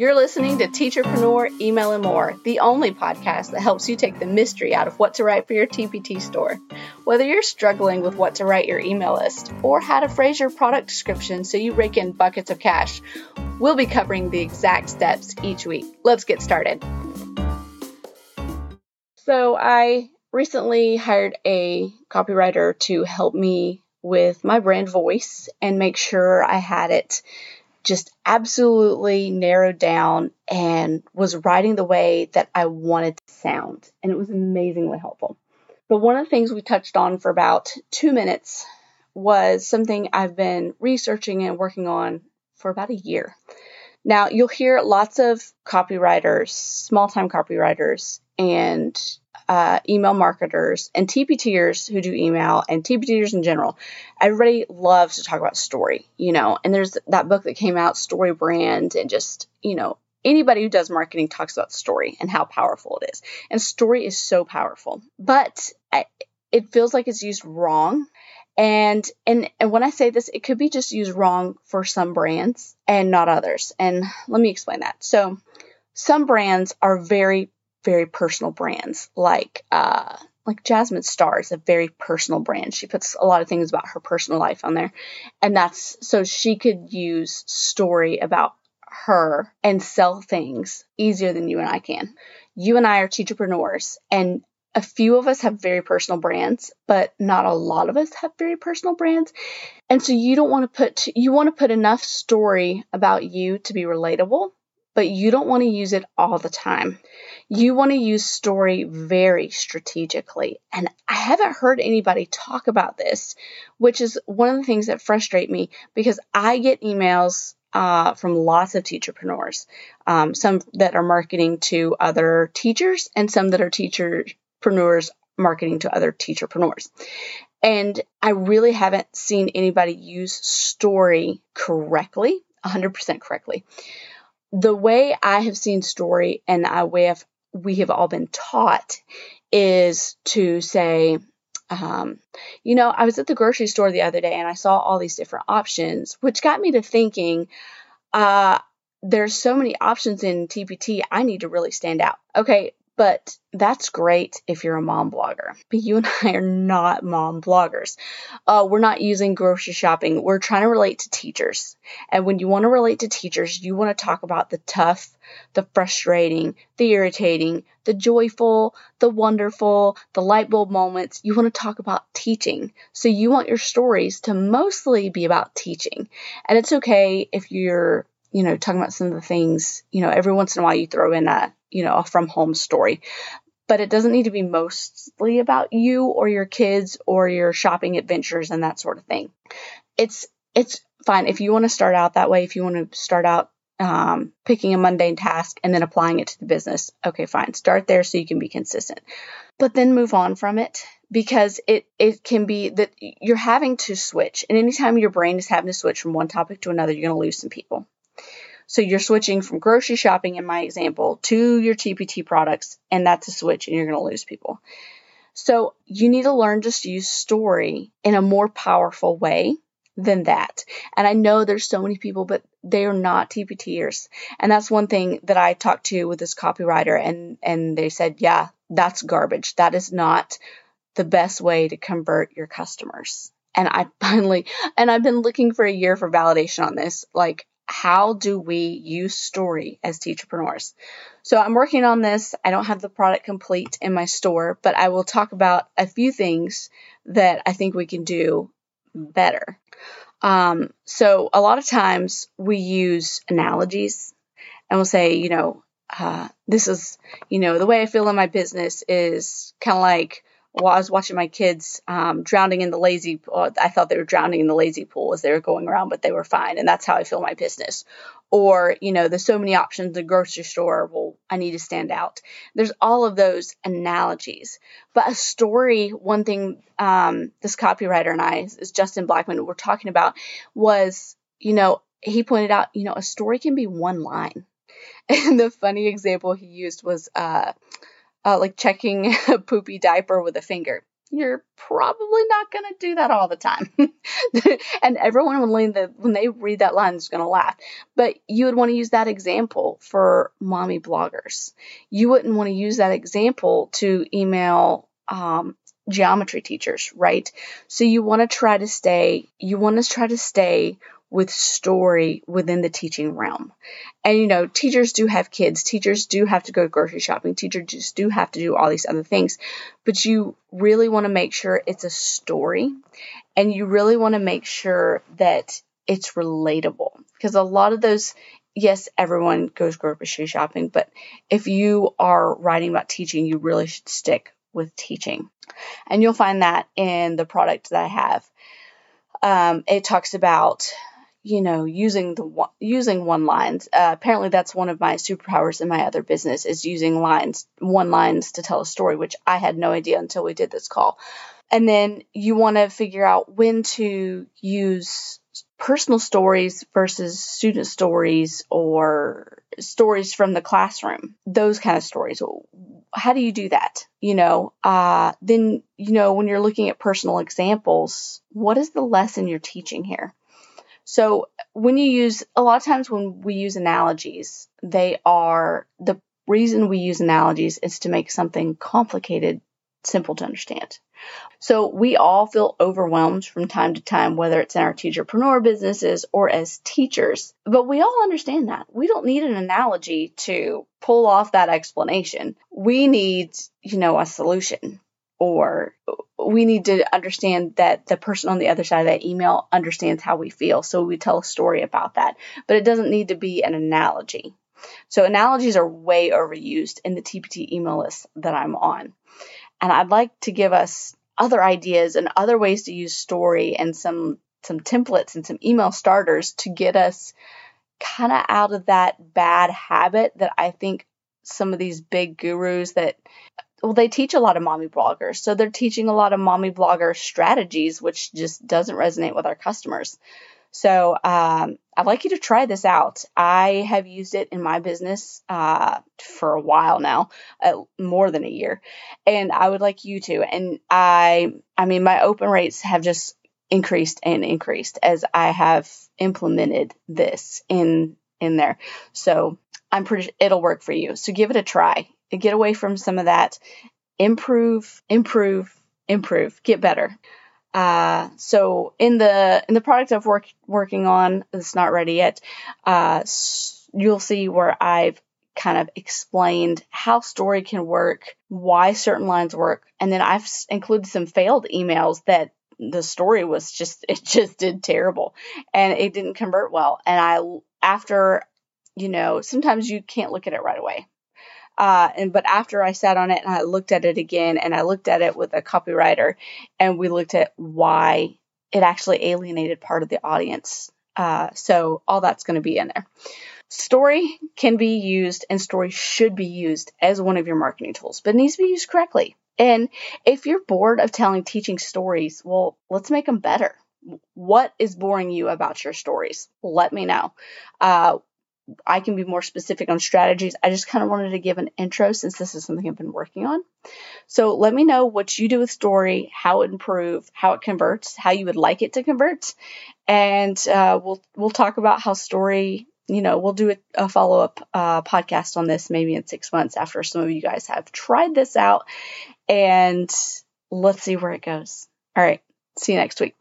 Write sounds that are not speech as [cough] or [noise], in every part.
You're listening to Teacherpreneur Email and More, the only podcast that helps you take the mystery out of what to write for your TPT store. Whether you're struggling with what to write your email list or how to phrase your product description so you rake in buckets of cash, we'll be covering the exact steps each week. Let's get started. So, I recently hired a copywriter to help me with my brand voice and make sure I had it just absolutely narrowed down and was writing the way that I wanted to sound. And it was amazingly helpful. But one of the things we touched on for about two minutes was something I've been researching and working on for about a year. Now, you'll hear lots of copywriters, small time copywriters, and uh, email marketers and TPTers who do email and TPTers in general. Everybody loves to talk about story, you know, and there's that book that came out, Story Brand, and just, you know, anybody who does marketing talks about story and how powerful it is. And story is so powerful, but I, it feels like it's used wrong. And, and and when I say this, it could be just used wrong for some brands and not others. And let me explain that. So, some brands are very very personal brands like uh, like Jasmine Star is a very personal brand. She puts a lot of things about her personal life on there. And that's so she could use story about her and sell things easier than you and I can. You and I are teacherpreneurs and a few of us have very personal brands, but not a lot of us have very personal brands. And so you don't want to put you want to put enough story about you to be relatable, but you don't want to use it all the time. You want to use story very strategically. And I haven't heard anybody talk about this, which is one of the things that frustrate me because I get emails uh, from lots of teacherpreneurs, um, some that are marketing to other teachers and some that are teacherpreneurs marketing to other teacherpreneurs. And I really haven't seen anybody use story correctly, 100% correctly the way I have seen story and the way I've, we have all been taught is to say, um, you know, I was at the grocery store the other day and I saw all these different options, which got me to thinking, uh, there's so many options in TPT, I need to really stand out. Okay, but that's great if you're a mom blogger. But you and [laughs] I are not mom bloggers. Uh, we're not using grocery shopping. We're trying to relate to teachers. And when you want to relate to teachers, you want to talk about the tough, the frustrating, the irritating, the joyful, the wonderful, the light bulb moments. You want to talk about teaching. So you want your stories to mostly be about teaching. And it's okay if you're you know, talking about some of the things, you know, every once in a while you throw in a, you know, a from home story. But it doesn't need to be mostly about you or your kids or your shopping adventures and that sort of thing. It's it's fine if you want to start out that way. If you want to start out um, picking a mundane task and then applying it to the business, okay, fine. Start there so you can be consistent, but then move on from it because it it can be that you're having to switch, and anytime your brain is having to switch from one topic to another, you're going to lose some people. So you're switching from grocery shopping, in my example, to your TPT products, and that's a switch, and you're going to lose people. So you need to learn just to use story in a more powerful way than that. And I know there's so many people, but they are not TPTers. And that's one thing that I talked to with this copywriter, and and they said, yeah, that's garbage. That is not the best way to convert your customers. And I [laughs] finally, and I've been looking for a year for validation on this. Like, how do we use story as teacherpreneurs? So I'm working on this. I don't have the product complete in my store, but I will talk about a few things that I think we can do better. Um, so a lot of times we use analogies and we'll say, you know, uh, this is, you know, the way I feel in my business is kind of like while I was watching my kids um, drowning in the lazy, I thought they were drowning in the lazy pool as they were going around, but they were fine, and that's how I feel my business. Or you know, there's so many options the grocery store. Well, I need to stand out. There's all of those analogies, but a story. One thing um, this copywriter and I, is Justin Blackman, were talking about was, you know, he pointed out, you know, a story can be one line, [laughs] and the funny example he used was. Uh, uh, like checking [laughs] a poopy diaper with a finger. you're probably not going to do that all the time. [laughs] and everyone when they, when they read that line is going to laugh. But you would want to use that example for mommy bloggers. You wouldn't want to use that example to email um, geometry teachers, right? So you want to try to stay, you want to try to stay with story within the teaching realm. And you know, teachers do have kids, teachers do have to go grocery shopping, teachers do have to do all these other things, but you really want to make sure it's a story and you really want to make sure that it's relatable because a lot of those yes, everyone goes grocery shopping, but if you are writing about teaching, you really should stick with teaching. And you'll find that in the product that I have. Um, it talks about you know using the using one lines. Uh, apparently that's one of my superpowers in my other business is using lines one lines to tell a story which i had no idea until we did this call. And then you want to figure out when to use personal stories versus student stories or stories from the classroom those kind of stories. How do you do that? You know uh, then you know when you're looking at personal examples what is the lesson you're teaching here so when you use, a lot of times when we use analogies, they are the reason we use analogies is to make something complicated simple to understand. So we all feel overwhelmed from time to time, whether it's in our teacherpreneur businesses or as teachers. But we all understand that. We don't need an analogy to pull off that explanation. We need, you know, a solution or we need to understand that the person on the other side of that email understands how we feel. So we tell a story about that. But it doesn't need to be an analogy. So analogies are way overused in the TPT email list that I'm on. And I'd like to give us other ideas and other ways to use story and some some templates and some email starters to get us kind of out of that bad habit that I think some of these big gurus that well, they teach a lot of mommy bloggers. So they're teaching a lot of mommy blogger strategies, which just doesn't resonate with our customers. So um, I'd like you to try this out. I have used it in my business uh, for a while now, uh, more than a year, and I would like you to. And I, I mean, my open rates have just increased and increased as I have implemented this in in there. So I'm pretty. It'll work for you. So give it a try get away from some of that. Improve, improve, improve, get better. Uh, so in the in the product I've work, working on, it's not ready yet. Uh, you'll see where I've kind of explained how story can work, why certain lines work, and then I've included some failed emails that the story was just [laughs] it just did terrible and it didn't convert well. And I after you know sometimes you can't look at it right away. Uh, and but after I sat on it and I looked at it again and I looked at it with a copywriter and we looked at why it actually alienated part of the audience. Uh, so all that's going to be in there. Story can be used and story should be used as one of your marketing tools, but needs to be used correctly. And if you're bored of telling teaching stories, well, let's make them better. What is boring you about your stories? Let me know. Uh, I can be more specific on strategies. I just kind of wanted to give an intro since this is something I've been working on. So let me know what you do with story, how it improves, how it converts, how you would like it to convert, and uh, we'll we'll talk about how story. You know, we'll do a, a follow up uh, podcast on this maybe in six months after some of you guys have tried this out, and let's see where it goes. All right, see you next week.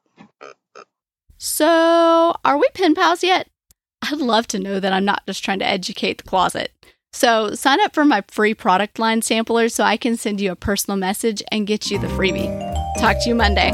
So, are we pen pals yet? I'd love to know that I'm not just trying to educate the closet. So sign up for my free product line sampler so I can send you a personal message and get you the freebie. Talk to you Monday.